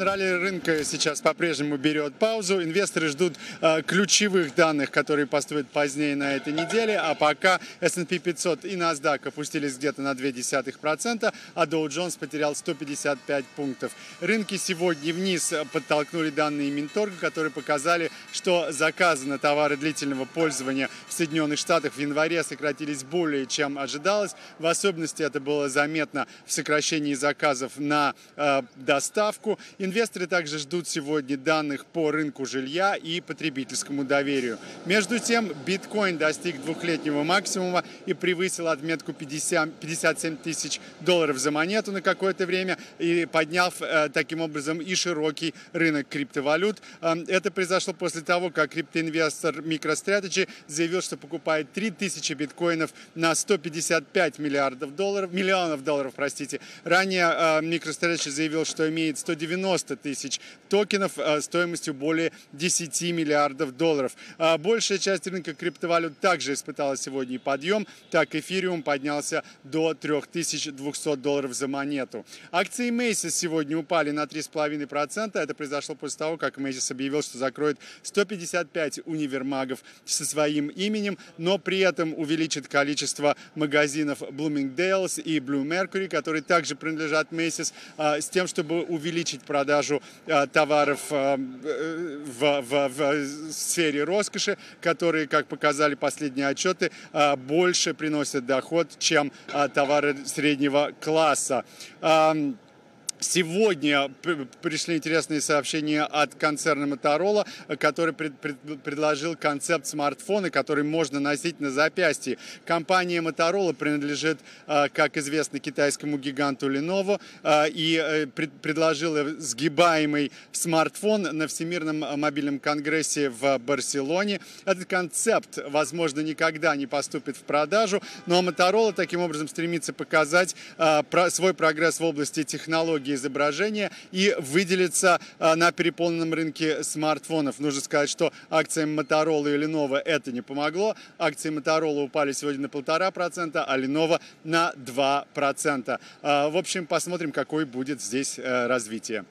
Ралли рынка сейчас по-прежнему берет паузу. Инвесторы ждут э, ключевых данных, которые поступят позднее на этой неделе. А пока S&P 500 и NASDAQ опустились где-то на 0,2%, а Dow Jones потерял 155 пунктов. Рынки сегодня вниз подтолкнули данные Минторга, которые показали, что заказы на товары длительного пользования в Соединенных Штатах в январе сократились более, чем ожидалось. В особенности это было заметно в сокращении заказов на э, доставку. Инвесторы также ждут сегодня данных по рынку жилья и потребительскому доверию. Между тем, биткоин достиг двухлетнего максимума и превысил отметку 50, 57 тысяч долларов за монету на какое-то время, и подняв э, таким образом и широкий рынок криптовалют. Э, это произошло после того, как криптоинвестор MicroStrategy заявил, что покупает 3000 биткоинов на 155 миллиардов долларов, миллионов долларов, простите. Ранее э, MicroStrategy заявил, что имеет 190 90 тысяч токенов а, стоимостью более 10 миллиардов долларов. А, большая часть рынка криптовалют также испытала сегодня подъем. Так, эфириум поднялся до 3200 долларов за монету. Акции Macy's сегодня упали на 3,5%. Это произошло после того, как Macy's объявил, что закроет 155 универмагов со своим именем, но при этом увеличит количество магазинов Bloomingdale's и Blue Mercury, которые также принадлежат Macy's, а, с тем, чтобы увеличить продажи продажу э, товаров э, в, в, в сфере роскоши, которые, как показали последние отчеты, э, больше приносят доход, чем товары среднего класса. Сегодня пришли интересные сообщения от концерна Motorola, который пред, пред, предложил концепт смартфона, который можно носить на запястье. Компания Motorola принадлежит, а, как известно, китайскому гиганту Lenovo а, и э, пред, предложила сгибаемый смартфон на Всемирном мобильном конгрессе в Барселоне. Этот концепт, возможно, никогда не поступит в продажу, но Motorola таким образом стремится показать а, свой прогресс в области технологий технологии изображения и выделиться а, на переполненном рынке смартфонов. Нужно сказать, что акциям Motorola и Lenovo это не помогло. Акции Motorola упали сегодня на полтора процента, а Lenovo на 2%. А, в общем, посмотрим, какое будет здесь э, развитие.